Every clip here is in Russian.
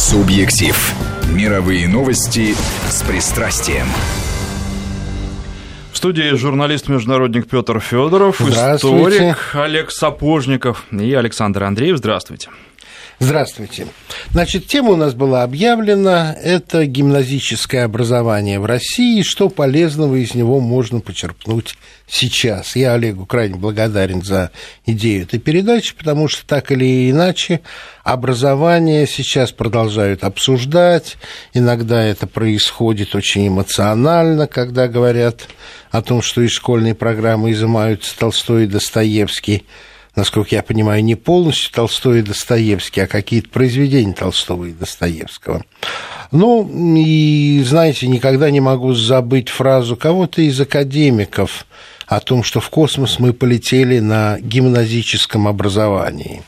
Субъектив. Мировые новости с пристрастием. В студии журналист-международник Петр Федоров, историк Олег Сапожников и Александр Андреев. Здравствуйте. Здравствуйте. Значит, тема у нас была объявлена. Это гимназическое образование в России. Что полезного из него можно почерпнуть сейчас? Я Олегу крайне благодарен за идею этой передачи, потому что так или иначе образование сейчас продолжают обсуждать. Иногда это происходит очень эмоционально, когда говорят о том, что из школьной программы изымаются Толстой и Достоевский насколько я понимаю, не полностью Толстой и Достоевский, а какие-то произведения Толстого и Достоевского. Ну, и, знаете, никогда не могу забыть фразу кого-то из академиков о том, что в космос мы полетели на гимназическом образовании.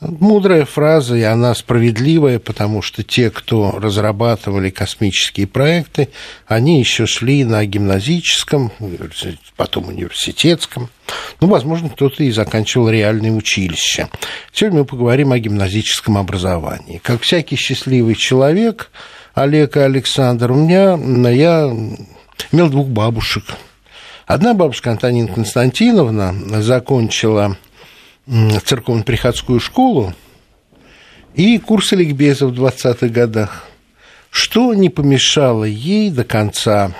Мудрая фраза, и она справедливая, потому что те, кто разрабатывали космические проекты, они еще шли на гимназическом, потом университетском. Ну, возможно, кто-то и заканчивал реальное училище. Сегодня мы поговорим о гимназическом образовании. Как всякий счастливый человек, Олег и Александр, у меня я имел двух бабушек. Одна бабушка, Антонина Константиновна, закончила церковно-приходскую школу и курсы ликбеза в 20-х годах, что не помешало ей до конца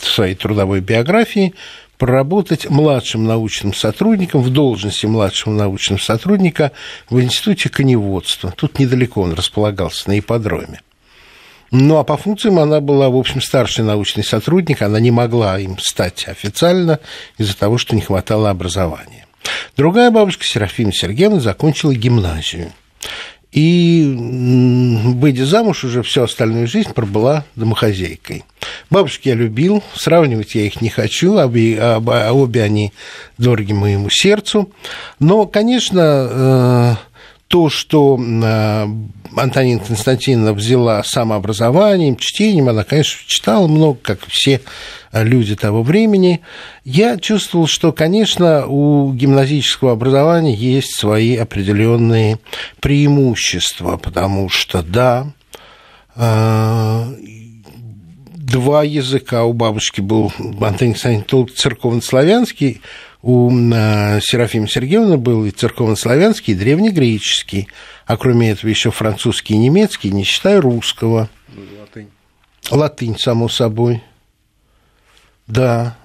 своей трудовой биографии проработать младшим научным сотрудником в должности младшего научного сотрудника в Институте коневодства. Тут недалеко он располагался, на ипподроме. Ну, а по функциям она была, в общем, старший научный сотрудник, она не могла им стать официально из-за того, что не хватало образования. Другая бабушка, Серафима Сергеевна, закончила гимназию. И, выйдя замуж, уже всю остальную жизнь пробыла домохозяйкой. Бабушки я любил, сравнивать я их не хочу, обе, обе они дороги моему сердцу. Но, конечно, э, то, что э, Антонина Константиновна взяла самообразованием, чтением, она, конечно, читала много, как все люди того времени, я чувствовал, что, конечно, у гимназического образования есть свои определенные преимущества, потому что, да, э, два языка у бабушки был Антонин Константинович церковно-славянский, у э, Серафима Сергеевны был и церковно-славянский, и древнегреческий, а кроме этого еще французский и немецкий, не считая русского. Латынь. Латынь, само собой. Да.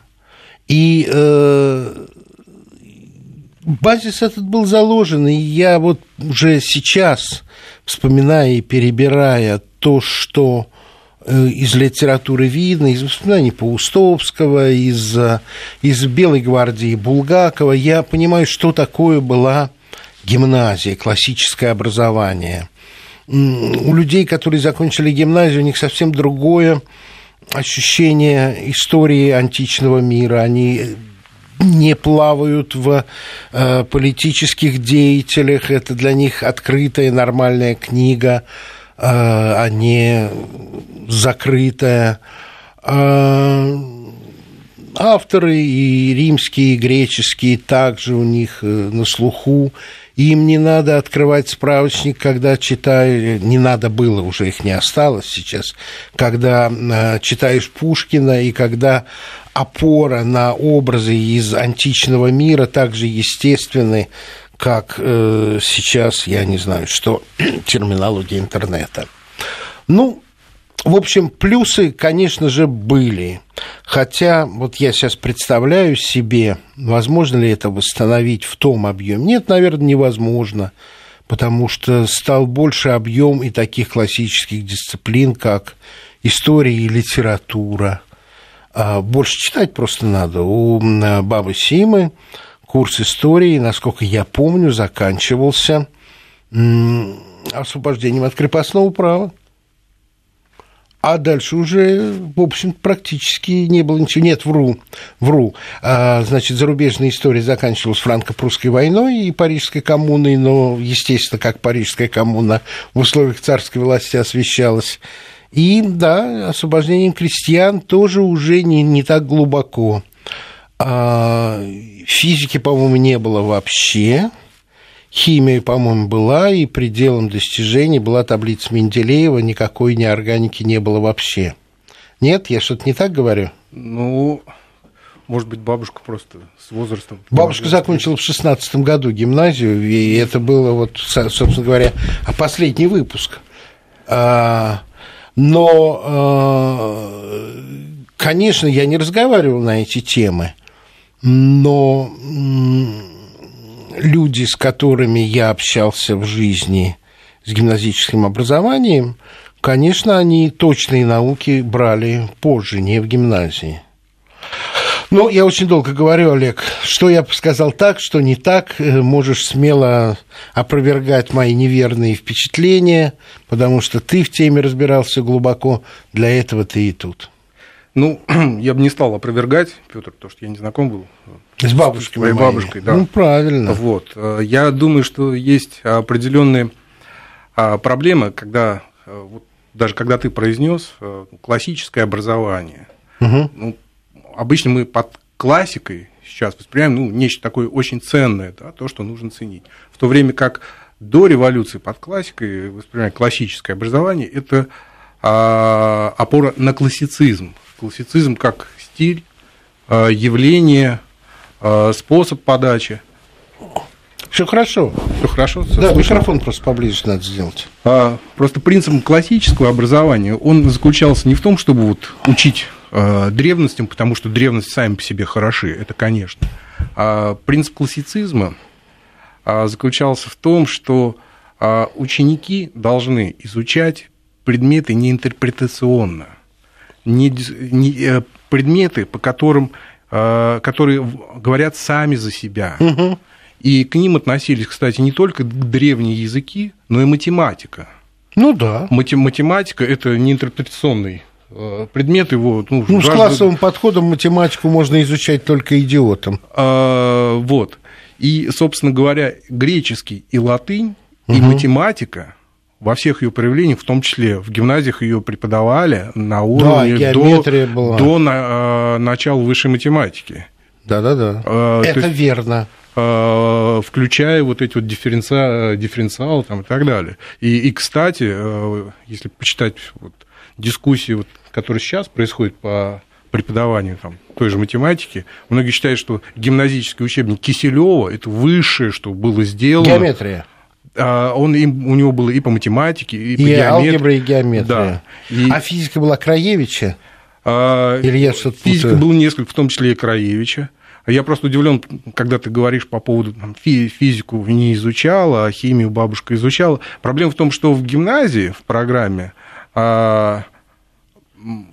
И э, базис этот был заложен, и я вот уже сейчас, вспоминая и перебирая то, что э, из литературы видно, из воспоминаний Паустовского, из, из Белой гвардии Булгакова, я понимаю, что такое была гимназия, классическое образование. У людей, которые закончили гимназию, у них совсем другое ощущение истории античного мира, они не плавают в э, политических деятелях, это для них открытая нормальная книга, э, а не закрытая. Э, авторы и римские, и греческие также у них э, на слуху, им не надо открывать справочник, когда читаю, не надо было, уже их не осталось сейчас, когда э, читаешь Пушкина и когда опора на образы из античного мира также естественны, как э, сейчас, я не знаю, что терминология интернета. Ну, в общем, плюсы, конечно же, были. Хотя, вот я сейчас представляю себе, возможно ли это восстановить в том объеме. Нет, наверное, невозможно, потому что стал больше объем и таких классических дисциплин, как история и литература. А больше читать просто надо. У бабы Симы курс истории, насколько я помню, заканчивался освобождением от крепостного права. А дальше уже, в общем, практически не было ничего. Нет, вру, вру. А, значит, зарубежная история заканчивалась франко-прусской войной и Парижской коммуной, но, естественно, как Парижская коммуна в условиях царской власти освещалась. И, да, освобождением крестьян тоже уже не, не так глубоко. А, физики, по-моему, не было вообще. Химия, по-моему, была, и пределом достижений была таблица Менделеева, никакой неорганики не было вообще. Нет, я что-то не так говорю? Ну, может быть, бабушка просто с возрастом. Бабушка закончила в шестнадцатом году гимназию, и это было, вот, собственно говоря, последний выпуск. А, но, а, конечно, я не разговаривал на эти темы, но люди, с которыми я общался в жизни с гимназическим образованием, конечно, они точные науки брали позже, не в гимназии. Ну, я очень долго говорю, Олег, что я сказал так, что не так, э, можешь смело опровергать мои неверные впечатления, потому что ты в теме разбирался глубоко, для этого ты и тут. Ну, я бы не стал опровергать, Петр, потому что я не знаком был с бабушкой. С бабушкой, да. Ну, правильно. Вот. Э, я думаю, что есть определенные а, проблемы, когда э, вот, даже когда ты произнес классическое образование. Угу. Ну, обычно мы под классикой сейчас воспринимаем ну, нечто такое очень ценное, да, то, что нужно ценить. В то время как до революции под классикой воспринимаем классическое образование, это а, опора на классицизм. Классицизм как стиль, а, явление, а, способ подачи. Все хорошо. Все хорошо. Да, слышно. микрофон просто поближе надо сделать. А, просто принцип классического образования, он заключался не в том, чтобы вот учить Э, древностям, потому что древности сами по себе хороши, это конечно. А принцип классицизма а, заключался в том, что а, ученики должны изучать предметы не интерпретационно, не, не э, предметы, по которым, которые говорят сами за себя. Угу. И к ним относились, кстати, не только древние языки, но и математика. Ну да. Математика – это не интерпретационный Э, предмет его... Ну, ну с классовым подходом математику можно изучать только идиотом. А, вот. И, собственно говоря, греческий и латынь, угу. и математика во всех ее проявлениях, в том числе в гимназиях ее преподавали на уровне да, до, была. до на, а, начала высшей математики. Да-да-да. А, Это есть, верно. А, включая вот эти вот дифференциалы, дифференциалы там, и так далее. И, и кстати, если почитать вот дискуссии, вот, которые сейчас происходят по преподаванию там, той же математики, многие считают, что гимназический учебник Киселева это высшее, что было сделано. Геометрия. А он, у него было и по математике, и, и по геометрии. алгебра, и геометрия. Да. И... А физика была Краевича? А, Или я что-то Физика было несколько, в том числе и Краевича. Я просто удивлен, когда ты говоришь по поводу там, физику не изучала, а химию бабушка изучала. Проблема в том, что в гимназии, в программе, а,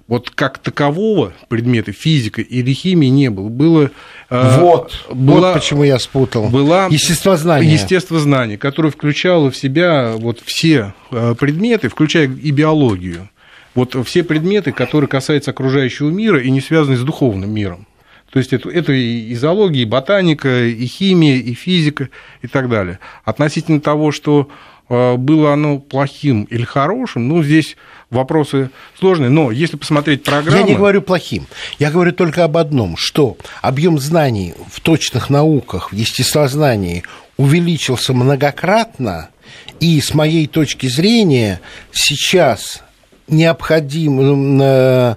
вот как такового предмета физика или химии не было. Было а, вот, была, вот почему я спутал. Была естествознание. Естествознание, которое включало в себя вот все а, предметы, включая и биологию. Вот все предметы, которые касаются окружающего мира и не связаны с духовным миром. То есть это, это и зоология, и ботаника, и химия, и физика, и так далее. Относительно того, что было оно плохим или хорошим, ну, здесь вопросы сложные, но если посмотреть программу... Я не говорю плохим, я говорю только об одном, что объем знаний в точных науках, в естествознании увеличился многократно, и с моей точки зрения сейчас необходим э,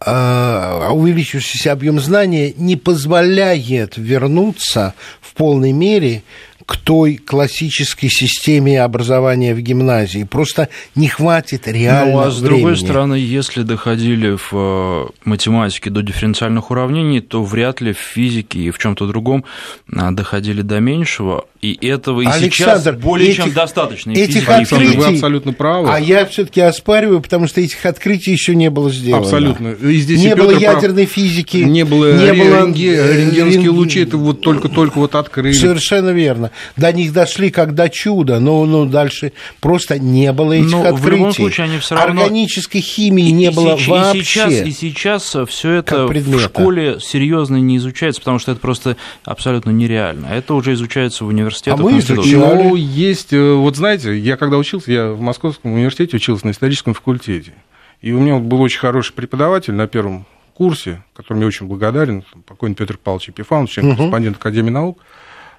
э, увеличивающийся объем знания не позволяет вернуться в полной мере к той классической системе образования в гимназии. Просто не хватит реально Ну, а с времени. другой стороны, если доходили в э, математике до дифференциальных уравнений, то вряд ли в физике и в чем то другом э, доходили до меньшего. И этого и Александр, сейчас более этих, чем достаточно. Этих открытий, вы абсолютно правы. А я все-таки оспариваю, потому что этих открытий еще не было сделано. Абсолютно. И здесь не и было ядерной прав... физики. Не было, не было рентгеновские лучи, это вот только-только вот открыли. Совершенно верно. До них дошли как до чуда, но, но дальше просто не было этих но открытий. В любом случае они все равно... Органической химии и, не и было и вообще. И сейчас, и сейчас все это в школе серьезно не изучается, потому что это просто абсолютно нереально. Это уже изучается в университете университетах. А мы изучали. Ну, есть, э, вот знаете, я когда учился, я в Московском университете учился на историческом факультете. И у меня был очень хороший преподаватель на первом курсе, которому я очень благодарен, покойный Петр Павлович Епифанович, член корреспондент Академии наук.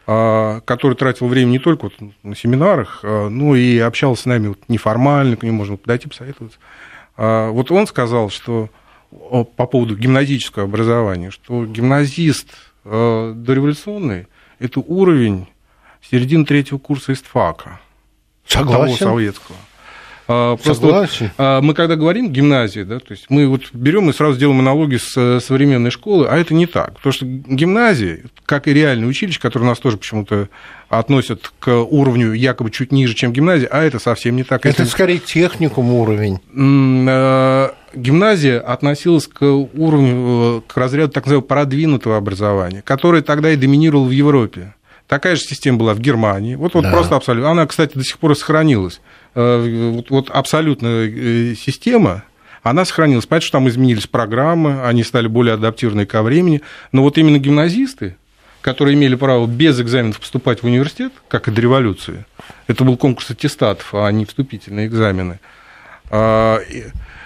Который тратил время не только вот на семинарах, но и общался с нами вот неформально, к нему можно подойти, посоветоваться. Вот он сказал, что по поводу гимназического образования, что гимназист дореволюционный – это уровень середины третьего курса ИСТФАКа. Согласен. Того советского. А, просто Согласен. Вот, а, мы когда говорим гимназия, да, то есть мы вот берем и сразу делаем аналогии с э, современной школы, а это не так. Потому что гимназия, как и реальное училище, которое у нас тоже почему-то относят к уровню якобы чуть ниже, чем гимназия, а это совсем не так. Это, это... скорее техникум уровень. Э, гимназия относилась к уровню, э, к разряду так называемого продвинутого образования, которое тогда и доминировало в Европе. Такая же система была в Германии. Вот, вот да. просто абсолютно. Она, кстати, до сих пор сохранилась. Э, вот, вот абсолютная э, система, она сохранилась. Понятно, что там изменились программы, они стали более адаптированы ко времени. Но вот именно гимназисты, которые имели право без экзаменов поступать в университет, как и до революции, это был конкурс аттестатов, а не вступительные экзамены. А,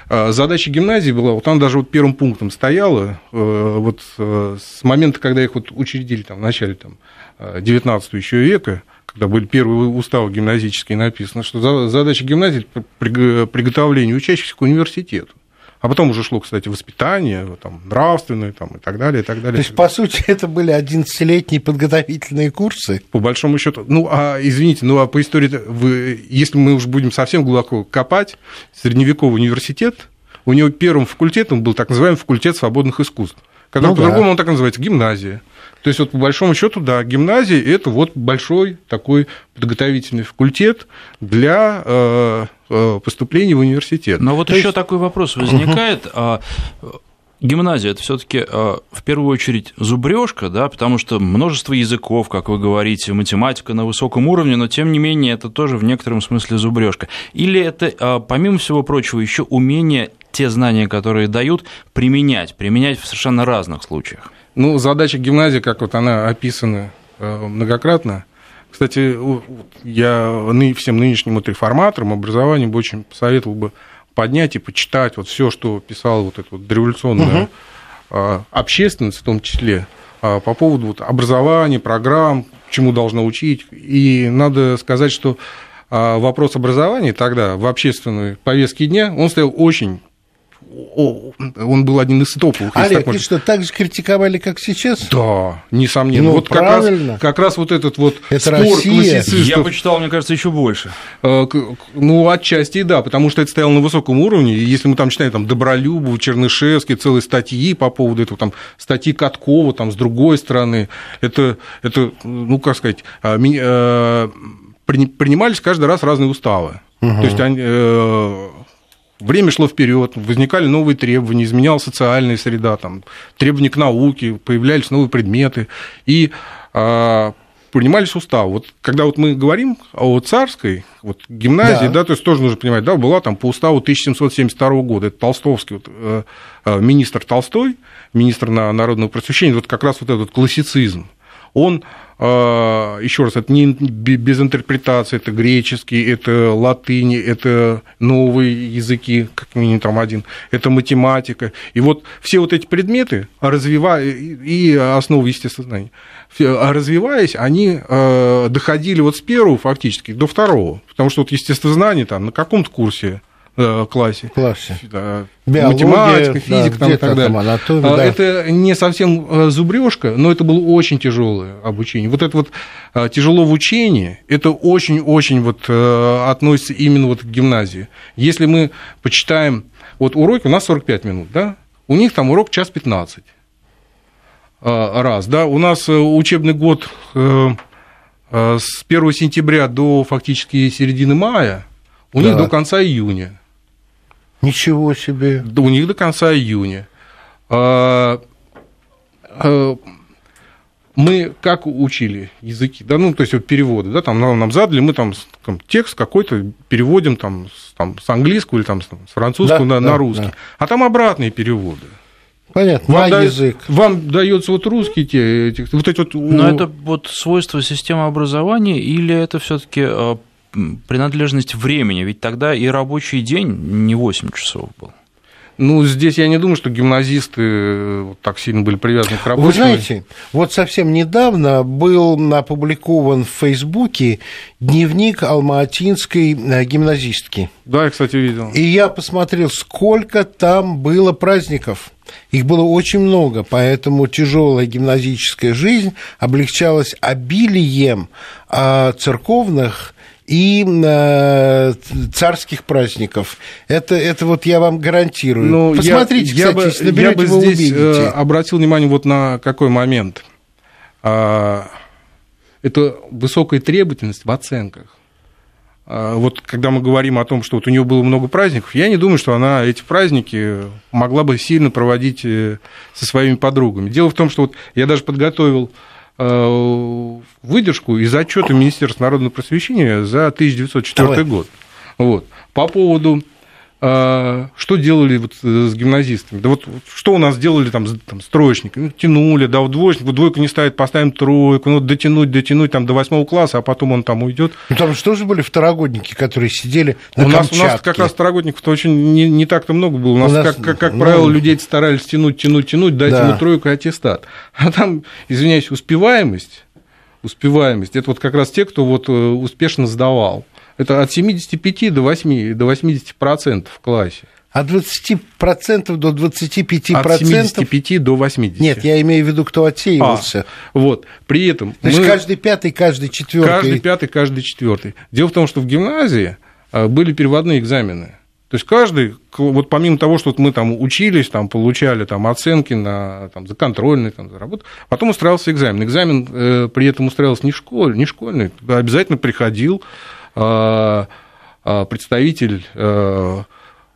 а, задача гимназии была, вот там даже вот первым пунктом стояла, э, вот с момента, когда их вот учредили там, в начале там, 19 еще века, когда были первые уставы гимназические написано, что задача гимназии – приготовление учащихся к университету. А потом уже шло, кстати, воспитание, там, нравственное там, и так далее, и так далее. То есть, по сути, это были 11-летние подготовительные курсы? По большому счету. Ну, а извините, ну, а по истории, вы, если мы уже будем совсем глубоко копать, средневековый университет, у него первым факультетом был так называемый факультет свободных искусств, который ну, по-другому да. он так называется, гимназия. То есть, вот по большому счету, да, гимназия – это вот большой такой подготовительный факультет для э, э, поступления в университет. Но вот еще есть... такой вопрос возникает. Угу. Гимназия это все-таки в первую очередь зубрежка, да, потому что множество языков, как вы говорите, математика на высоком уровне, но тем не менее это тоже в некотором смысле зубрежка. Или это, помимо всего прочего, еще умение те знания, которые дают, применять, применять в совершенно разных случаях. Ну, задача гимназии, как вот она описана э, многократно, кстати, я всем нынешним вот реформаторам образования бы очень посоветовал бы поднять и почитать вот все, что писал вот эта вот революционная угу. общественность в том числе а, по поводу вот образования, программ, чему должна учить. И надо сказать, что вопрос образования тогда в общественной повестке дня, он стоял очень он был один из топовых. Олег, и что, так же критиковали, как сейчас? Да, несомненно. Ну, вот правильно. Как раз, как раз вот этот вот Это спор Россия. классицистов... Я почитал, мне кажется, еще больше. Э, ну, отчасти да, потому что это стояло на высоком уровне. И если мы там читаем там, Добролюбов, Чернышевский, целые статьи по поводу этого, там, статьи Каткова, там, с другой стороны, это, это ну, как сказать, а, э, принимались каждый раз разные уставы. Угу. То есть они, э, время шло вперед, возникали новые требования, изменялась социальная среда, там, требования к науке, появлялись новые предметы, и а, принимались уставы. Вот когда вот мы говорим о царской вот, гимназии, да. да, то есть тоже нужно понимать, да, была там по уставу 1772 года, это толстовский вот, э, э, министр Толстой, министр народного просвещения, вот как раз вот этот классицизм, он еще раз, это не без интерпретации, это греческий, это латыни, это новые языки, как минимум там один, это математика. И вот все вот эти предметы, развивая, и основы естествознания, развиваясь, они а, доходили вот с первого фактически до второго. Потому что вот естествознание там на каком-то курсе классе. классе. Да, Биология, математика, физика да, там, и так далее. Там, анатомия, а, да. Это не совсем э, зубрежка, но это было очень тяжелое обучение. Вот это вот э, тяжело в учении, это очень-очень вот относится именно вот к гимназии. Если мы почитаем, вот уроки у нас 45 минут, да, у них там урок час 15 раз, да, у нас учебный год с 1 сентября до фактически середины мая, у да. них до конца июня. Ничего себе. У них до конца июня. А, а, мы как учили языки, да, ну, то есть вот переводы, да, там нам задали, мы там, там текст какой-то переводим там, там с английского или там с французского да, на, да, на русский, да. а там обратные переводы. Понятно, вам да, язык. Вам дается вот русский те, вот эти вот. Но это вот свойство системы образования или это все-таки а, принадлежность времени, ведь тогда и рабочий день не 8 часов был. Ну, здесь я не думаю, что гимназисты э, так сильно были привязаны к работе. Вы знаете, вот совсем недавно был опубликован в Фейсбуке дневник алматинской э, гимназистки. Да, я, кстати, видел. И я посмотрел, сколько там было праздников. Их было очень много, поэтому тяжелая гимназическая жизнь облегчалась обилием а, церковных и э, царских праздников. Это, это вот я вам гарантирую. Ну, Посмотрите, я, кстати, я если бы, я бы здесь увидите. обратил внимание вот на какой момент. А, это высокая требовательность в оценках. А, вот когда мы говорим о том, что вот у нее было много праздников, я не думаю, что она эти праздники могла бы сильно проводить э, со своими подругами. Дело в том, что вот я даже подготовил э, выдержку из отчета Министерства народного просвещения за 1904 Давай. год. Вот. По поводу что делали вот э, с гимназистами? Да вот что у нас делали там, там с троечниками? Ну, тянули, да, вот двоечник, вот двойку не ставит, поставим тройку, ну, дотянуть, дотянуть там до восьмого класса, а потом он там уйдет. Ну, там же тоже были второгодники, которые сидели на у, нас, у нас как раз второгодников-то очень не, не так-то много было. У нас, У нас, как, как, как ну, правило, людей старались тянуть, тянуть, тянуть, дать Да. ему тройку и аттестат. А там, извиняюсь, успеваемость, успеваемость, это вот как раз те, кто вот э, успешно сдавал. Это от 75 до 8, до 80 процентов в классе. От 20% до 25%. От 75 до 80. Нет, я имею в виду, кто отсеивался. А, вот. При этом То есть мы- каждый пятый, каждый четвертый. каждый пятый, каждый четвертый. Дело в том, что в гимназии а, были переводные экзамены. То есть каждый, вот помимо того, что мы там учились, там, получали там, оценки на, там, за контрольный, там, за работу, потом устраивался экзамен. Экзамен э, при этом устраивался не, школь, не школьный, туда обязательно приходил представитель э,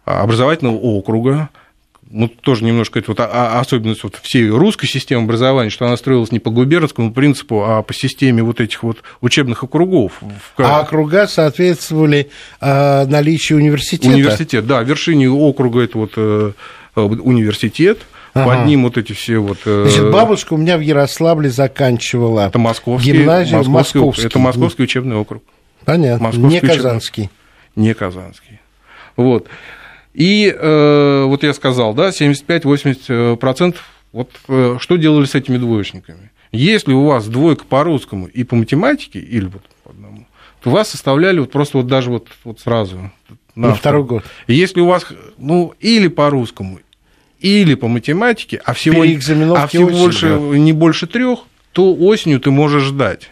образовательного округа, ну, тоже немножко это вот особенность вот всей русской системы образования, что она строилась не по губернскому принципу, а по системе вот этих вот учебных округов. А округа соответствовали э, наличию университета. Университет, да, в вершине округа это вот э, э, университет, Ага. под ним вот эти все вот... э, Значит, бабушка у меня в Ярославле заканчивала это московский, гимназию московский, Московский. это московский учебный округ, Понятно, Московский не учебный. Казанский. не казанский. Вот. И э, вот я сказал, да, 75-80%, вот э, что делали с этими двоечниками? Если у вас двойка по русскому и по математике, или вот по одному, то вас составляли вот просто вот даже вот, вот сразу. На второй год. Если у вас, ну, или по русскому, или по математике, а всего, а всего больше, не больше трех, то осенью ты можешь ждать.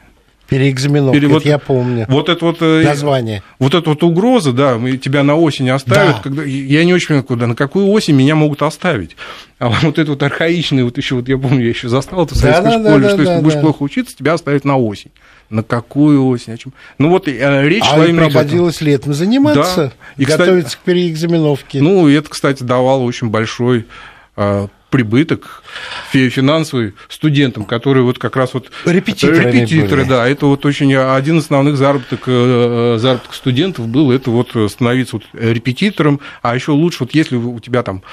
Переэкзаменовка, Перевод- это я помню. Вот это вот... э, Название. Вот эта вот угроза, да, тебя на осень оставят, Да. когда, я не очень понимаю, куда, на какую осень меня могут оставить. А вот это вот архаичное, вот еще, вот я помню, я еще застал это в Да, советской да, да, школе, да, что если да, будешь да. плохо учиться, тебя оставят на осень. На какую осень? О чем? Ну вот э, речь А шла им именно об этом. летом заниматься, Да. И, кстати, готовиться к переэкзаменовке. Ну, и это, кстати, давало очень большой а, прибыток фи- финансовый студентам, которые вот как раз вот репетиторы, были. да, это вот очень один из основных заработок, э, заработок студентов был, это вот становиться вот репетитором, а еще лучше вот если у тебя там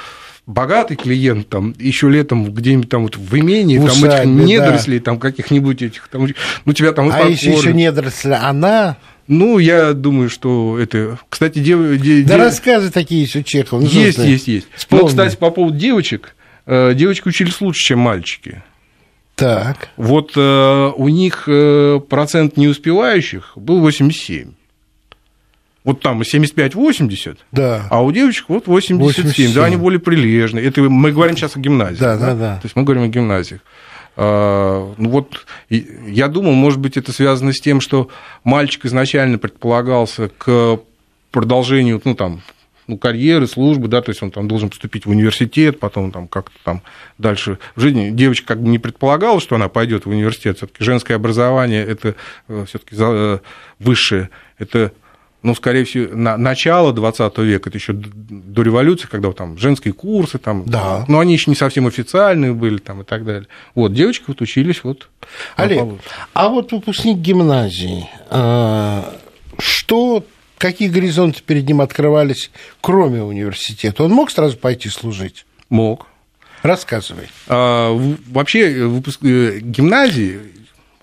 богатый клиент, там, еще летом где-нибудь там вот в имении, В там этих усадьбе, да. недорослей, там каких-нибудь этих, там, ну, тебя там а если еще недоросль, она... Ну, я думаю, что это... Кстати, дев... де- Да де- рассказы такие есть у Чехова. ну, есть, есть, есть. Вспомни. Но, кстати, по поводу девочек, э, девочки учились лучше, чем мальчики. Так. Вот э, у них э, процент неуспевающих был 87. Вот там 75-80, Да. а у девочек вот 87. 87. Да, они более прилежные. Это мы говорим сейчас о гимназии. Да, да, да. То есть мы говорим о гимназиях. А, Ну вот, я думал, может быть, это связано с тем, что мальчик изначально предполагался к продолжению, ну, там, ну, карьеры, службы, да, то есть он там должен поступить в университет, потом там как-то там дальше в жизни. Девочка как бы не предполагала, что она пойдет в университет. Все-таки женское образование это все-таки высшее, это ну, скорее всего, на начало 20 века, это еще до революции, когда там женские курсы, там, Да. но они еще не совсем официальные были там и так далее. Вот, девочки вот учились вот. Олег, а вот выпускник гимназии, а, что, какие горизонты перед ним открывались, кроме университета? Он мог сразу пойти служить? Мог. Рассказывай. А, вообще, выпуск э, гимназии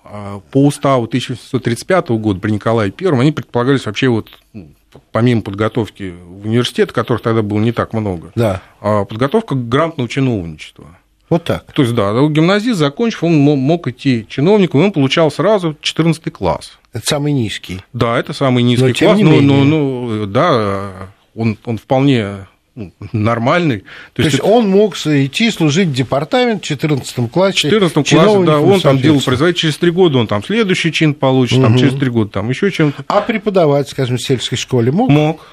а, по уставу 1835 года при Николае I, они предполагались вообще вот ну, помимо подготовки в университет, которых тогда было не так много, Да. а подготовка к грамотному чиновничеству. Вот так. То есть, да, гимназист, закончив, он мо- мог идти чиновником, и он получал сразу 14 класс. Это самый низкий. Да, это самый низкий Но тем класс, не но, менее. но- но, да, он, он вполне ну, нормальный. То, есть, он мог идти служить в департамент в 14 классе. в 14 классе, да, он там делал производить, через три года он там следующий чин получит, там через три года там еще чем-то. А преподавать, скажем, в сельской школе мог? Мог.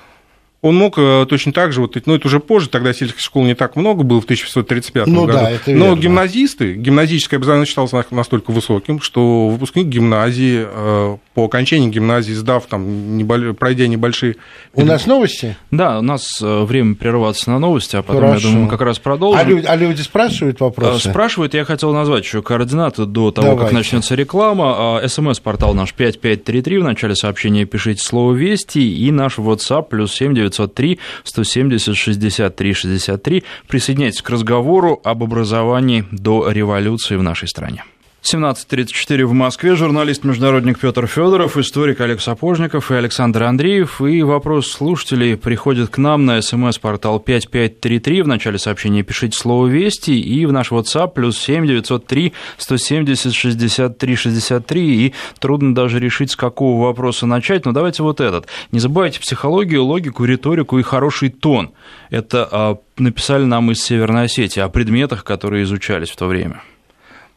Он мог э, точно так же, вот, ну это уже позже, тогда сельских школ не так много было в 1535 Ну году. да, это Но верно. гимназисты, гимназическое образование считалось на- настолько высоким, что выпускник гимназии, э, по окончании гимназии, сдав там, небо- пройдя небольшие... У нас новости? Да, у нас э, время прерываться на новости, а потом, Хорошо. я думаю, мы как раз продолжим. А люди, а люди спрашивают Э, вопросы? Спрашивают, я хотел назвать еще координаты до того, как Давайте. начнется реклама. А, СМС-портал наш 5533, в начале сообщения пишите слово «Вести», и наш WhatsApp плюс 7903 170 63 63. Присоединяйтесь к разговору об образовании до революции в нашей стране. 17.34 в Москве. Журналист-международник Петр Федоров, историк Олег Сапожников и Александр Андреев. И вопрос слушателей приходит к нам на смс-портал 5533. В начале сообщения пишите слово «Вести» и в наш WhatsApp плюс 7 903 170 63 63. И трудно даже решить, с какого вопроса начать. Но давайте вот этот. Не забывайте психологию, логику, риторику и хороший тон. Это а, написали нам из Северной Осетии о предметах, которые изучались в то время.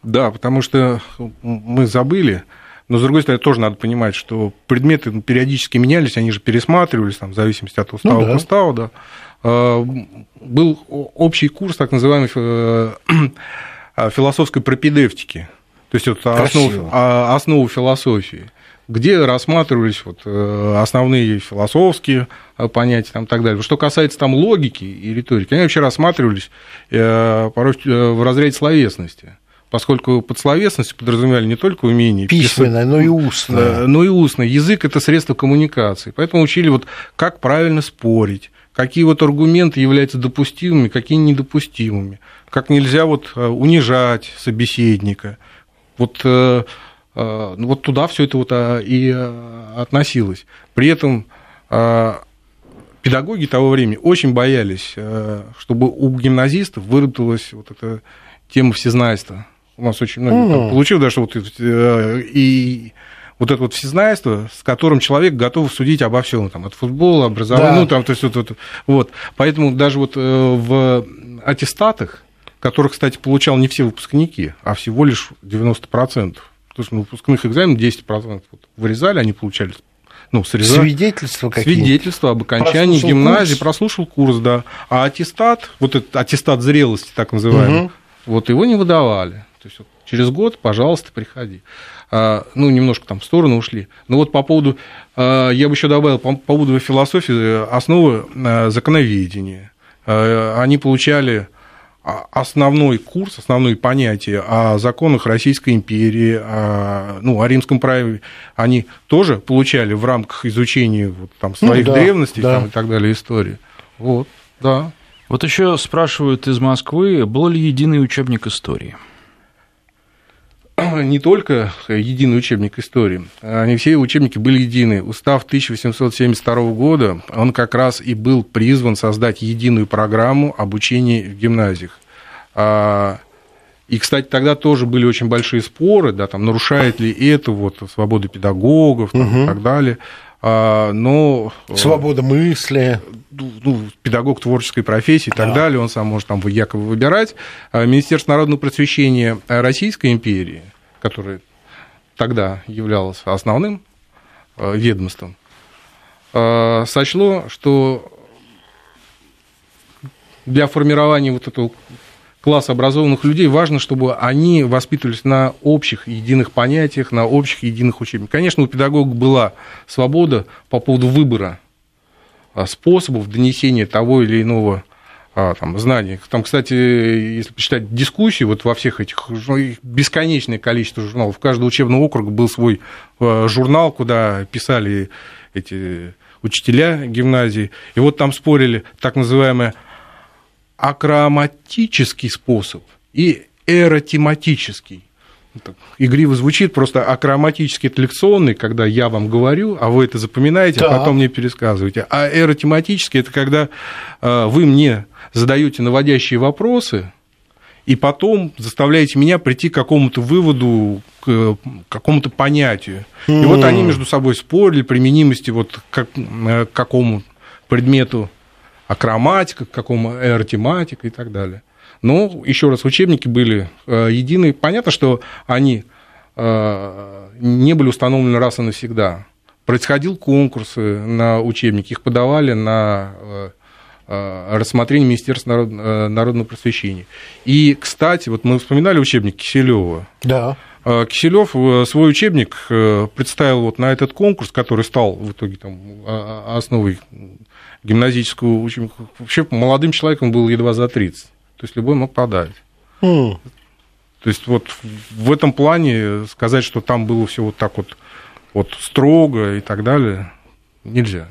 Да, потому что мы забыли, но, с другой стороны, тоже надо понимать, что предметы периодически менялись, они же пересматривались там, в зависимости от устава Ну да. к уставу. Да. А, Был общий курс так называемой э, философской пропедевтики, то есть это Красиво. а, основы философии где рассматривались вот, э, основные философские э, понятия там, и так далее. Что касается там логики и риторики, они вообще рассматривались порой в разряде словесности, поскольку под словесностью подразумевали не только умение Письменное, но и писать, устное. э, но и устное. Язык – это средство коммуникации. Поэтому учили, вот, как правильно спорить, какие вот аргументы являются допустимыми, какие недопустимыми, как нельзя вот э, унижать собеседника. Вот, э, ну, вот туда все это вот а, и относилось. При этом педагоги того времени очень боялись, чтобы у гимназистов выработалась вот эта тема всезнайства. У нас очень многие Мгм. так получилось, да, что вот э, и вот это вот всезнайство, с которым человек готов судить обо всем, там, от футбола, образования, Да. ну, там, то есть, вот, вот, вот. Поэтому даже вот э, в аттестатах, которых, кстати, получал не все выпускники, а всего лишь 90%, потому что на выпускных экзаменах 10% вот вырезали, они получали, ну, срезали. Свидетельства какие-то. Свидетельство об окончании Прослушал гимназии, курс. прослушал курс, да. А аттестат, вот этот аттестат зрелости, так называемый, Мгм. вот его не выдавали. То есть вот через год, пожалуйста, приходи. А, ну, немножко там в сторону ушли. Но вот по поводу, а, я бы еще добавил, по, по поводу философии, э, основы э, законоведения. Э, Они получали а, основной курс, основные понятия о законах Российской империи, о, ну, о римском праве, они тоже получали в рамках изучения вот, там, Ну своих да, древностей да. там, и так далее истории. Вот, да. Вот еще спрашивают из Москвы, был ли единый учебник истории? не только единый учебник истории, они все учебники были едины. Устав 1872 года, он как раз и был призван создать единую программу обучения в гимназиях. А, И, кстати, тогда тоже были очень большие споры, да, там, нарушает ли это вот, свободу педагогов там, и Мгм. так далее. А, Но Свобода мысли. ну, педагог творческой профессии и так Да. далее, он сам может там якобы выбирать. А Министерство народного просвещения Российской империи, которое тогда являлось основным э, ведомством, э, сочло, что для формирования вот этого класса образованных людей важно, чтобы они воспитывались на общих единых понятиях, на общих единых учебниках. Конечно, у педагога была свобода по поводу выбора а, способов донесения того или иного а, там, знания. Там, кстати, если почитать дискуссии, вот во всех этих бесконечное количество журналов, в каждом учебном округе был свой а, журнал, куда писали эти учителя гимназии, и вот там спорили так называемый акроматический способ и эротематический. игриво звучит, просто акроматически это лекционный, когда я вам говорю, а вы это запоминаете, а Да. а потом мне пересказываете. А эротематический это когда э, вы мне задаете наводящие вопросы, и потом заставляете меня прийти к какому-то выводу, к э, какому-то понятию. И вот они между собой спорили применимости вот как, э, к какому предмету акроматика, к какому эротематика и так далее. Но, еще раз, учебники были э, едины. Понятно, что они э, не были установлены раз и навсегда. Происходил конкурсы на учебники, их подавали на э, э, рассмотрение Министерства народ- э, народного просвещения. И, кстати, вот мы вспоминали учебник Киселева. Да. Э, Киселев э, свой учебник э, представил вот на этот конкурс, который стал в итоге там, основой гимназического учебника. Вообще молодым человеком был едва за 30. То есть любой мог подать. М. То есть вот в этом плане сказать, что там было все вот так вот, вот строго и так далее, нельзя.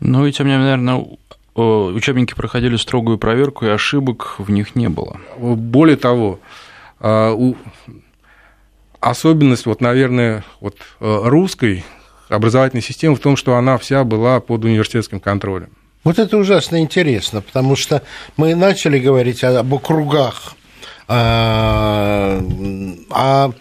Ну и тем не менее, наверное, о, учебники проходили строгую проверку, и ошибок в них не было. Более того, а, особенность, вот, наверное, вот, э, русской образовательной системы в том, что она вся была под университетским контролем. Вот это ужасно интересно, потому что мы начали говорить об округах, а, а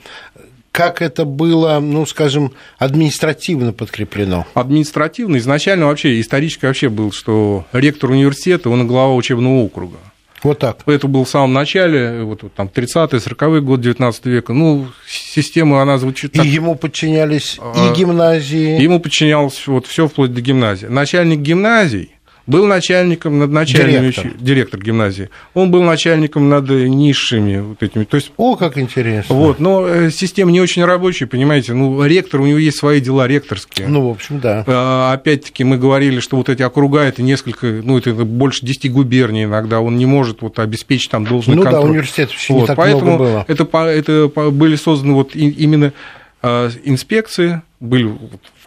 как это было, ну, скажем, административно подкреплено? Административно изначально вообще, исторически вообще был, что ректор университета, он глава учебного округа. Вот так. Это было в самом начале, вот, вот там 30-е, 40-е годы 19 века. Ну, система, она звучит И так. ему подчинялись А, и гимназии, Ему подчинялось вот все вплоть до гимназии. Начальник гимназий был начальником над начальными Директор. директор гимназии. Он был начальником над низшими вот этими. То есть О, как интересно. вот, но э, система не очень рабочая, понимаете. Ну, ректор, у него есть свои дела ректорские. Ну, в общем, да. А, Опять-таки мы говорили, что вот эти округа это несколько, ну это больше 10 губерний иногда, он не может вот обеспечить там должный Ну да, контроль. университетов еще не Вот, так поэтому много было. Это, это были созданы вот именно а, инспекции, были,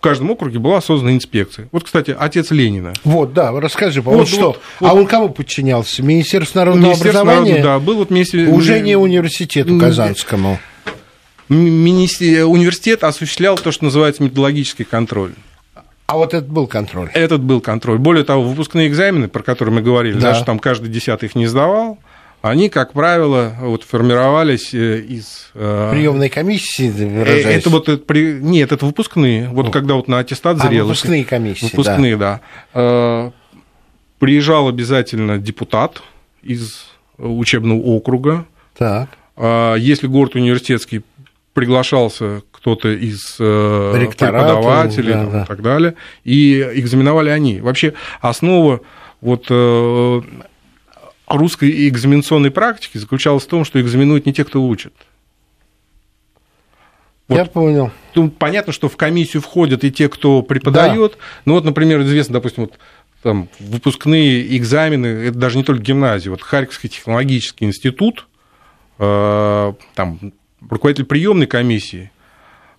в каждом округе была создана инспекция. Вот, кстати, отец Ленина. Вот, да, расскажи, Вот, вот, что? вот, вот. А он кому подчинялся? Министерству народного Министерство образования? народного- да, был вот вместе... Уже не университету Казанскому. М- министе- Университет осуществлял то, что называется методологический контроль. А вот это был контроль. Этот был контроль. Более того, выпускные экзамены, про которые мы говорили, Да. даже там каждый десятый их не сдавал, они, как правило, вот, формировались э, из... э, Приемной комиссии, э, выражаясь. Это вот э, при... нет, это выпускные. Вот когда вот на аттестат А, зрелости. выпускные комиссии, да. Выпускные, да. Э, Приезжал обязательно депутат из учебного округа. Так. А Если город университетский приглашался кто-то из Ректората, преподавателей да, там, да. и так далее, и экзаменовали они. Вообще основа вот, русской экзаменационной практики заключалась в том, что экзаменуют не те, кто учат. Вот. Я понял. Тут понятно, что в комиссию входят и те, кто преподает. Ну вот, например, известно, допустим, вот там выпускные экзамены, это даже не только гимназия, вот Харьковский технологический институт, э, там руководитель приемной комиссии,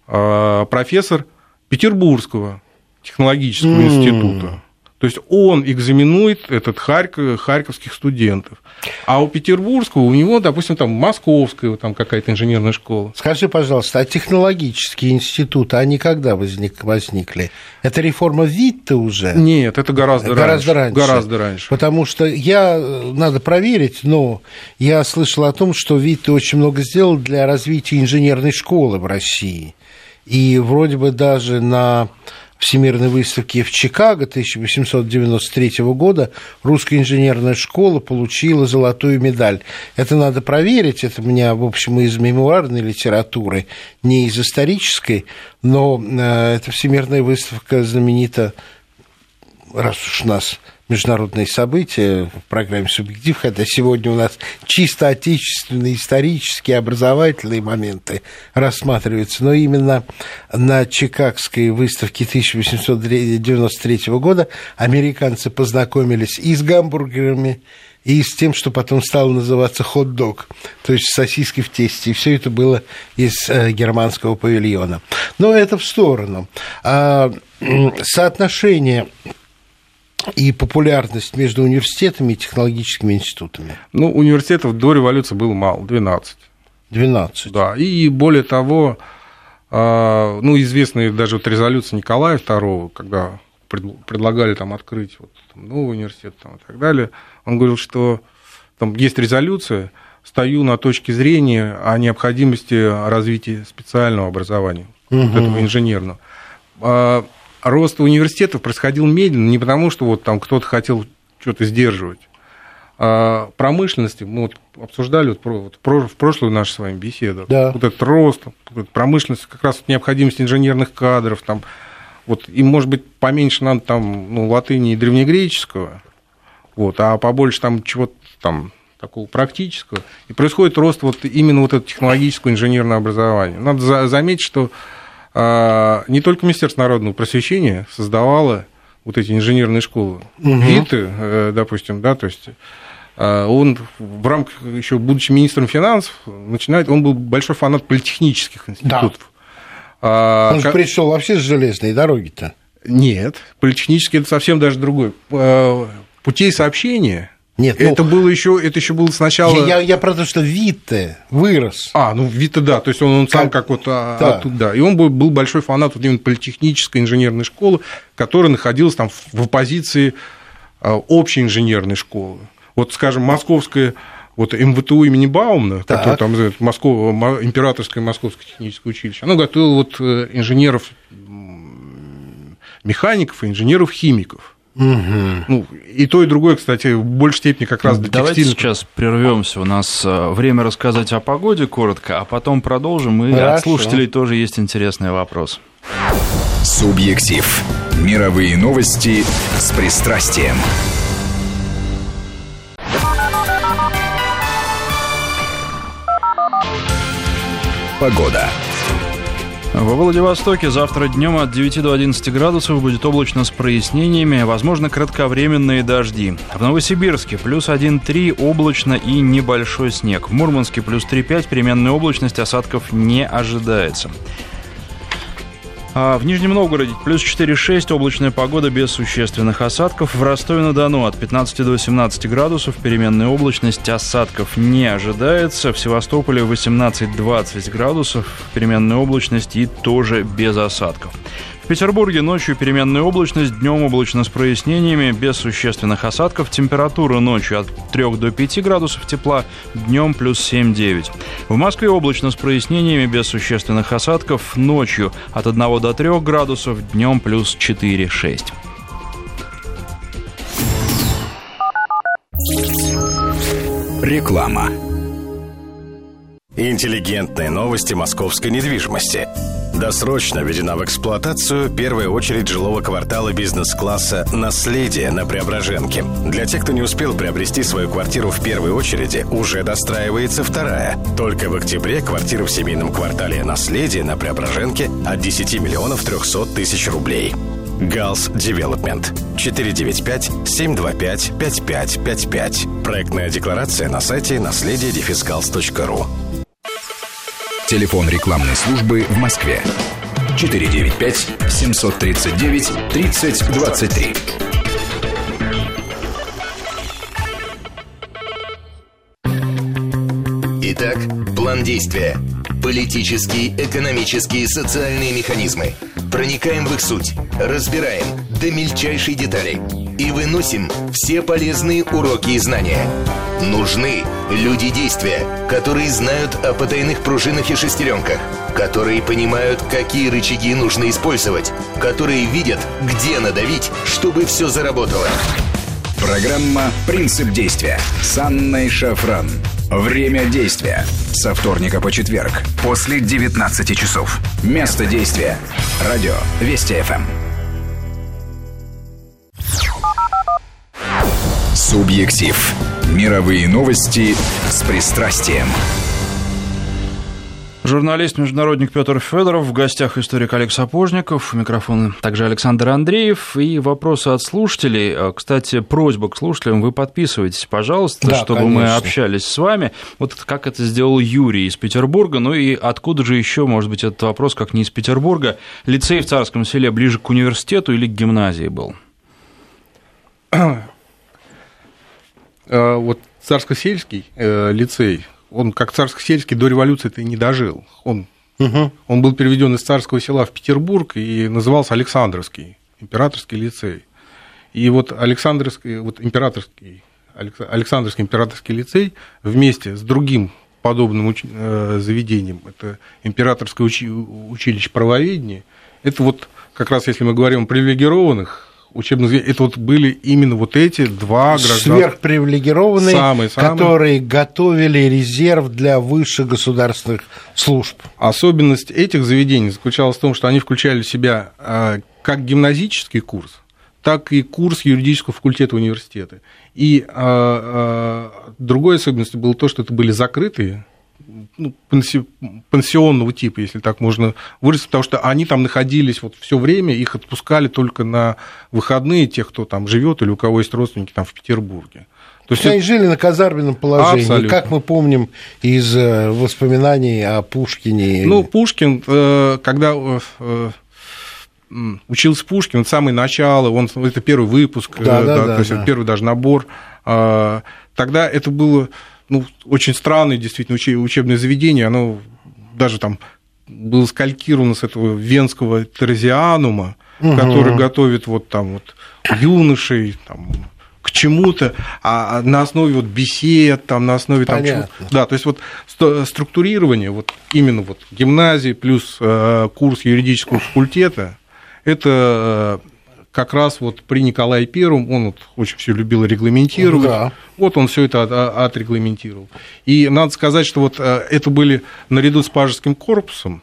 э, профессор Петербургского технологического М. института. То есть он экзаменует этот Харьков, харьковских студентов. А у Петербургского, у него, допустим, там московская там какая-то инженерная школа. Скажи, пожалуйста, а технологические институты, они когда возник, возникли? Это реформа ВИТ-то уже? Нет, это гораздо, Гораздо раньше. Гораздо раньше. Потому что я, надо проверить, но я слышал о том, что ВИТ очень много сделал для развития инженерной школы в России. И вроде бы даже на Всемирной выставке в Чикаго 1893 года русская инженерная школа получила золотую медаль. Это надо проверить, это у меня, в общем, из мемуарной литературы, не из исторической, но э, эта Всемирная выставка знаменита раз уж нас международные события в программе «Субъектив», хотя сегодня у нас чисто отечественные исторические, образовательные моменты рассматриваются, но именно на Чикагской выставке 1893 года американцы познакомились и с гамбургерами, и с тем, что потом стало называться хот-дог, то есть сосиски в тесте. И все это было из э, германского павильона. Но это в сторону. А, соотношение и популярность между университетами и технологическими институтами. Ну, университетов до революции было мало, 12. 12. Да, и более того, а, ну, известные даже вот резолюции Николая II, когда предлагали там открыть вот, там, новый университет там, и так далее, он говорил, что там есть резолюция, стою на точке зрения о необходимости развития специального образования, угу. вот этого инженерного. Рост университетов происходил медленно, не потому, что вот там кто-то хотел что-то сдерживать. А промышленности мы вот обсуждали вот, вот, в прошлую нашу с вами беседу. Да. Вот этот рост, вот промышленность, как раз необходимость инженерных кадров, там, вот, им, может быть, поменьше надо там, ну, латыни и древнегреческого, вот, а побольше там чего-то там такого практического, и происходит рост вот именно вот этого технологического инженерного образования. Надо за заметить, что не только Министерство народного просвещения создавало вот эти инженерные школы. Угу. ВИТы, э, допустим, да, то есть а, он в рамках, еще будучи министром финансов, начинает, он был большой фанат политехнических институтов. Да. А, он же пришел вообще с железной дороги-то. Нет, политехнический это совсем даже другой. Путей сообщения нет, ну, это было еще, это еще было сначала. Я, я, я про то, что Витте вырос. А, ну Витте, да, то есть он, он как... сам как вот а, да. оттуда, да. И он был, был большой фанат вот именно политехнической инженерной школы, которая находилась там в оппозиции а, общей инженерной школы. Вот, скажем, московская вот МВТУ имени Баумна, так. который там Москва, императорское московское техническое училище, оно готовило вот э, инженеров механиков и инженеров-химиков. Угу. Ну, и то, и другое, кстати, в большей степени как раз для Давайте текстильных... сейчас прервемся. У нас э, время рассказать о погоде коротко, а потом продолжим. И Хорошо. от слушателей тоже есть интересный вопрос. Субъектив. Мировые новости с пристрастием. Погода. Во Владивостоке завтра днем от 9 до 11 градусов будет облачно с прояснениями, возможно, кратковременные дожди. В Новосибирске плюс 1,3 облачно и небольшой снег. В Мурманске плюс 3,5 переменная облачность, осадков не ожидается. А в Нижнем Новгороде плюс 4,6, облачная погода без существенных осадков. В Ростове-на-Дону от 15 до 18 градусов, переменная облачность, осадков не ожидается. В Севастополе 18-20 градусов, переменная облачность и тоже без осадков. Петербурге ночью переменная облачность, днем облачно с прояснениями, без существенных осадков. Температура ночью от 3 до 5 градусов тепла, днем плюс 7-9. В Москве облачно с прояснениями, без существенных осадков. Ночью от 1 до 3 градусов, днем плюс 4-6. Реклама. Интеллигентные новости московской недвижимости – Досрочно введена в эксплуатацию первая очередь жилого квартала бизнес-класса «Наследие» на Преображенке. Для тех, кто не успел приобрести свою квартиру в первой очереди, уже достраивается вторая. Только в октябре квартира в семейном квартале «Наследие» на Преображенке от 10 миллионов 300 тысяч рублей. Галс Девелопмент 495-725-5555. Проектная декларация на сайте наследие-галс.ру. Телефон рекламной службы в Москве. 495-739-3023. Итак, план действия. Политические, экономические, социальные механизмы. Проникаем в их суть, разбираем до мельчайшей детали и выносим все полезные уроки и знания. Нужны люди действия, которые знают о потайных пружинах и шестеренках, которые понимают, какие рычаги нужно использовать, которые видят, где надавить, чтобы все заработало. Программа «Принцип действия» с Анной Шафран. Время действия. Со вторника по четверг. После 19 часов. Место действия. Радио Вести ФМ. Субъектив. Мировые новости с пристрастием. Журналист-международник Петр Федоров, в гостях историк Олег Сапожников, микрофон также Александр Андреев и вопросы от слушателей. А, кстати, просьба к слушателям, вы подписывайтесь, пожалуйста, да, чтобы конечно. мы общались с вами. Вот как это сделал Юрий из Петербурга, ну и откуда же еще, может быть, этот вопрос, как не из Петербурга, лицей в Царском селе ближе к университету или к гимназии был? А, вот Царско-сельский э, лицей он как царско-сельский до революции и не дожил. Он, угу. он был переведен из царского села в Петербург и назывался Александровский, императорский лицей. И вот Александровский, вот императорский, Александровский императорский лицей вместе с другим подобным уч... Э, заведением, это императорское учи... училище правоведения, это вот как раз если мы говорим о привилегированных учебных это вот были именно вот эти два гражданских... Сверхпривилегированные, самые, самые... которые готовили резерв для высших государственных служб. Особенность этих заведений заключалась в том, что они включали в себя а, как гимназический курс, так и курс юридического факультета университета. И а, а, другой особенностью было то, что это были закрытые ну, пансионного типа, если так можно выразить, потому что они там находились вот все время, их отпускали только на выходные тех, кто там живет или у кого есть родственники там в Петербурге. То есть Они это... жили на казарменном положении, Абсолютно. как мы помним из э, воспоминаний о Пушкине. Ну, Пушкин, э, когда э, учился Пушкин, вот самое начало, он, это первый выпуск, да, да, да, то есть да. первый даже набор, тогда это было ну, очень странное действительно учебное заведение, оно даже там было скалькировано с этого венского терезианума, угу. который готовит вот там вот юношей, там, к чему-то, а на основе вот бесед, там, на основе там чего Да, то есть вот структурирование вот именно вот гимназии плюс э, курс юридического факультета, это как раз вот при Николае Первом, он вот очень все любил регламентировать, да. вот он все это отрегламентировал. И надо сказать, что вот э, это были наряду с пажеским корпусом,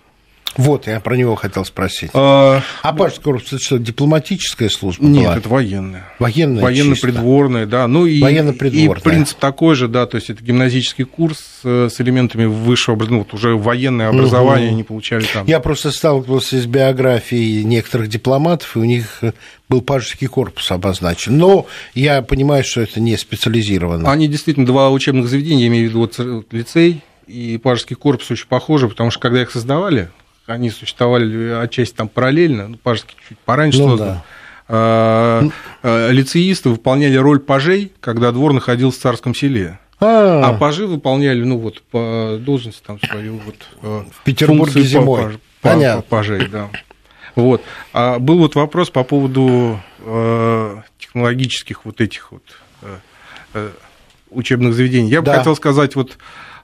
вот, я про него хотел спросить. А, а Пашский корпус, это что, дипломатическая служба Нет, была? это военная. Военная Военно-придворная, да. Ну и, и принцип такой же, да, то есть это гимназический курс с элементами высшего образования, ну, вот уже военное образование угу. они получали там. Я просто сталкивался с биографией некоторых дипломатов, и у них был Пажский корпус обозначен. Но я понимаю, что это не специализированно. Они действительно два учебных заведения, я имею в виду вот лицей и Пажский корпус очень похожи, потому что когда их создавали, они существовали отчасти там параллельно, ну, Пажский чуть пораньше ну, создан. Да. А, а, лицеисты выполняли роль пажей, когда двор находился в царском селе. А, а пажи выполняли, ну вот, по должности там свою вот э, в Петербурге зимой. По, Понятно. По, пажей, да. Вот. А был вот вопрос по поводу э, технологических вот этих вот э, э, учебных заведений. Я да. бы хотел сказать вот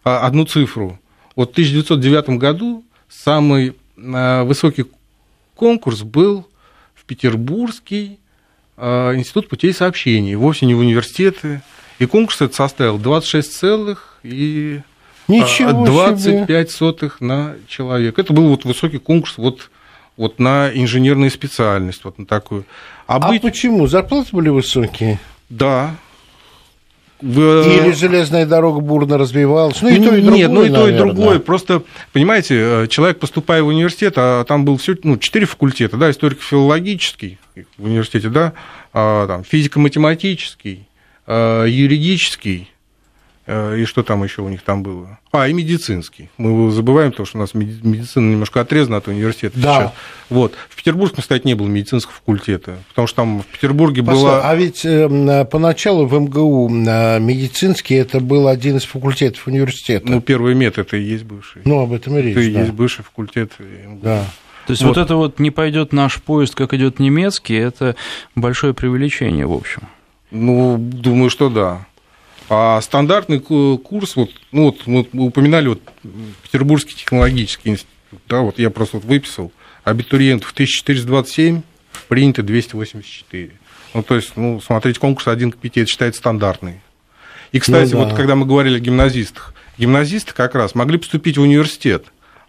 а, одну цифру. Вот в 1909 году самый э, высокий конкурс был в Петербургский э, институт путей сообщений, вовсе не в университеты. И конкурс этот составил 26 целых и Ничего 25 себе. сотых на человека. Это был вот высокий конкурс вот, вот на инженерную специальность, вот на такую. А, а быть... почему? Зарплаты были высокие? Да, в... Или железная дорога бурно развивалась. Ну, и то, и другое, Нет, ну и то, и другое. Просто, понимаете, э, человек, поступая в университет, а там был все, ну, четыре факультета, да, историко-филологический в университете, да, а, там, физико-математический, а, юридический, Э, и что там еще у них там было? А, и медицинский. Мы его забываем, потому что у нас медицина немножко отрезана от университета да. сейчас. Вот. В Петербурге, кстати, не было медицинского факультета, потому что там в Петербурге Послушай, была... А ведь э, поначалу в МГУ э, медицинский это был один из факультетов университета. Ну, первый мед это и есть бывший. Ну, об этом и речь, Это и да. есть бывший факультет МГУ. Да. То есть вот. вот это вот не пойдет наш поезд, как идет немецкий, это большое преувеличение, в общем. Ну, думаю, что да. А стандартный курс, вот, ну вот мы упоминали вот Петербургский технологический институт, да, вот я просто вот выписал, абитуриентов 1427, принято 284. Ну, то есть, ну, смотреть конкурс 1 к 5, это считается стандартный. И, кстати, ну, да. вот когда мы говорили о гимназистах, гимназисты как раз могли поступить в университет,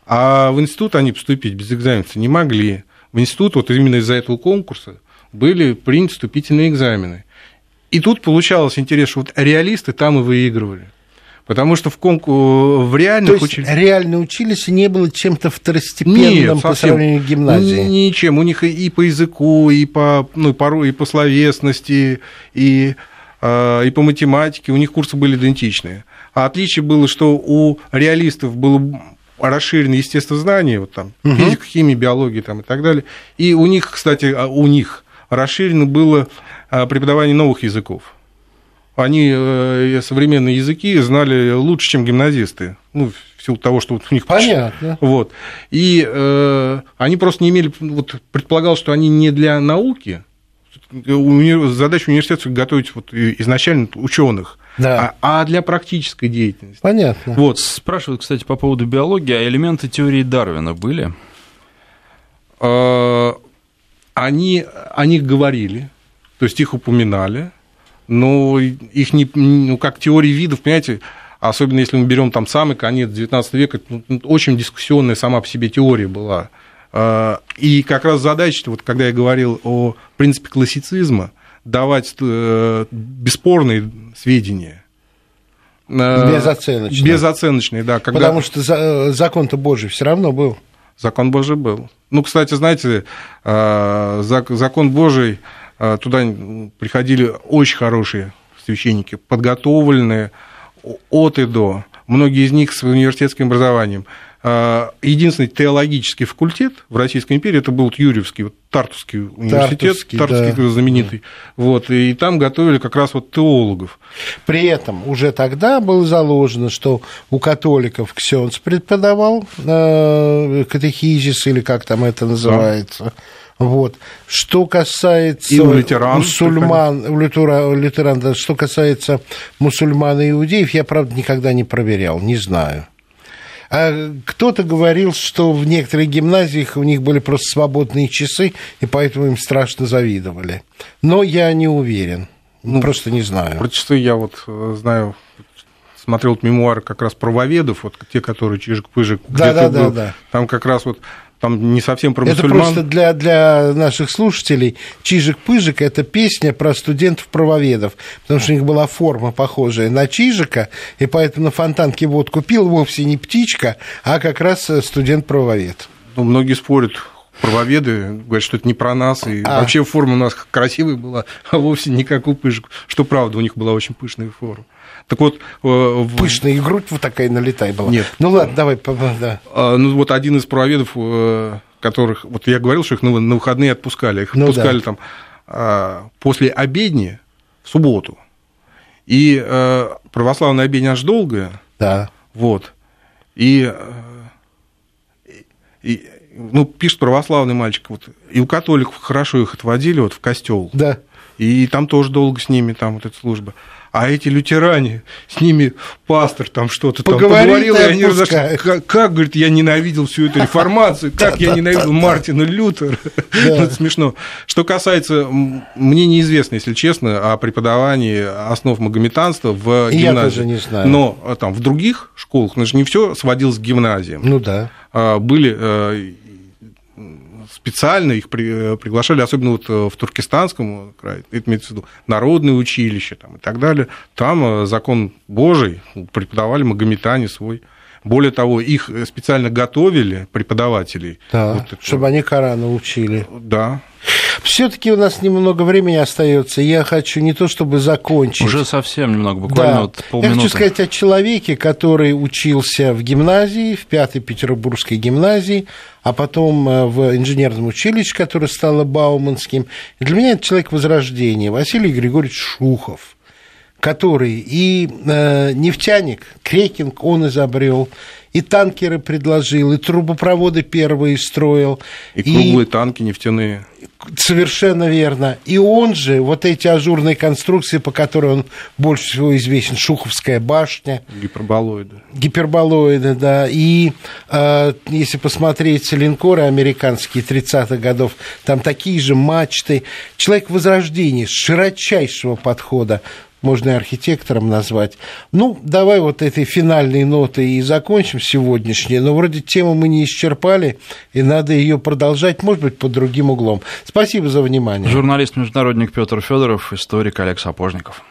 а в институт они поступить без экзамена не могли. В институт вот именно из-за этого конкурса были приняты вступительные экзамены. И тут получалось интерес, что вот реалисты там и выигрывали. Потому что в, конку... в реальных То есть училищах... реально учились и не было чем-то второстепенным Нет, по сравнению с гимназией? Ничем. У них и по языку, и по, ну, порой, и по словесности, и, э, и по математике. У них курсы были идентичные. А отличие было, что у реалистов было расширенное естествознание, вот там, угу. физика, химия, биология там, и так далее. И у них, кстати, а, у них расширено было а, преподавание новых языков. они э, современные языки знали лучше, чем гимназисты. Ну, в силу того, что вот у них... Понятно. Вот. И э, они просто не имели... Вот предполагал, что они не для науки, задача университета готовить вот изначально ученых, да. а, а для практической деятельности. Понятно. Вот, спрашивают, кстати, по поводу биологии, а элементы теории Дарвина были? Э, они о них говорили, то есть их упоминали, но их не, ну, как теории видов, понимаете, особенно если мы берем там самый конец XIX века, ну, очень дискуссионная сама по себе теория была. Э, и как раз задача, вот когда я говорил о принципе классицизма, давать э, бесспорные сведения. Безоценочные. Безоценочные, да. Когда... Потому что закон-то Божий все равно был. Закон Божий был. Ну, кстати, знаете, э, закон Божий, туда приходили очень хорошие священники, подготовленные от и до. Многие из них с университетским образованием. Э, единственный теологический факультет в Российской империи это был Юрьевский, вот, Тартусский университет, Тартусский, Тартусский да. знаменитый. Вот, и там готовили как раз вот теологов. При этом уже тогда было заложено, что у католиков Ксенц преподавал э, катехизис, или как там это называется. Да. Вот. Что касается и у лютеран, мусульман, у лютеран, да, что касается мусульман и иудеев, я, правда, никогда не проверял, не знаю. А кто-то говорил, что в некоторых гимназиях у них были просто свободные часы, и поэтому им страшно завидовали. Но я не уверен, ну, просто не знаю. Про часы я вот э, знаю, смотрел вот мемуары как раз правоведов, вот те, которые Чижик-Пыжик да, да, да, да. там как раз вот там не совсем про это мусульман. просто для, для наших слушателей Чижик-Пыжик – это песня про студентов-правоведов, потому что у них была форма похожая на Чижика, и поэтому на фонтанке водку пил вовсе не птичка, а как раз студент-правовед. Ну, многие спорят, правоведы говорят, что это не про нас, и а. вообще форма у нас красивая была, а вовсе не как у Пыжик. Что правда, у них была очень пышная форма. Так вот... Э, Пышная и грудь вот такая налетай была. Нет. Ну ладно, давай. Да. А, ну вот один из правоведов, э, которых... Вот я говорил, что их на выходные отпускали. Их ну, отпускали да. там а, после обедни в субботу. И э, православная обедня аж долгая. Да. Вот. И, и ну, пишет православный мальчик, вот, и у католиков хорошо их отводили вот в костел. Да. И там тоже долго с ними там вот эта служба а эти лютеране, с ними пастор там что-то там поговорил, и они разошлись. Как, как, говорит, я ненавидел всю эту реформацию, как я ненавидел Мартина Лютера. Это смешно. Что касается, мне неизвестно, если честно, о преподавании основ магометанства в гимназии. Я не знаю. Но а, там в других школах, ну же не все сводилось к гимназиям. Ну да. А, были э, специально их при, э, приглашали, особенно вот э, в Туркестанском крае, это имеется в виду народное училище там, и так далее. Там э, закон Божий преподавали магометане свой. Более того, их специально готовили, преподавателей. Да, вот чтобы они Корана учили. Да. Все-таки у нас немного времени остается. Я хочу не то чтобы закончить. Уже совсем немного, буквально да. вот полминуты. Я хочу сказать о человеке, который учился в гимназии, в пятой Петербургской гимназии, а потом э, в инженерном училище, которое стало Бауманским. И для меня это человек возрождения, Василий Григорьевич Шухов который и э, нефтяник, крекинг он изобрел, и танкеры предложил, и трубопроводы первые строил. И круглые и... танки нефтяные. Совершенно верно. И он же, вот эти ажурные конструкции, по которым он больше всего известен, Шуховская башня. Гиперболоиды. Гиперболоиды, да. И э, если посмотреть линкоры американские 30-х годов, там такие же мачты. Человек возрождения, широчайшего подхода можно и архитектором назвать. Ну, давай вот этой финальной нотой и закончим сегодняшнее. Но вроде тему мы не исчерпали, и надо ее продолжать, может быть, под другим углом. Спасибо за внимание. Журналист-международник Петр Федоров, историк Олег Сапожников.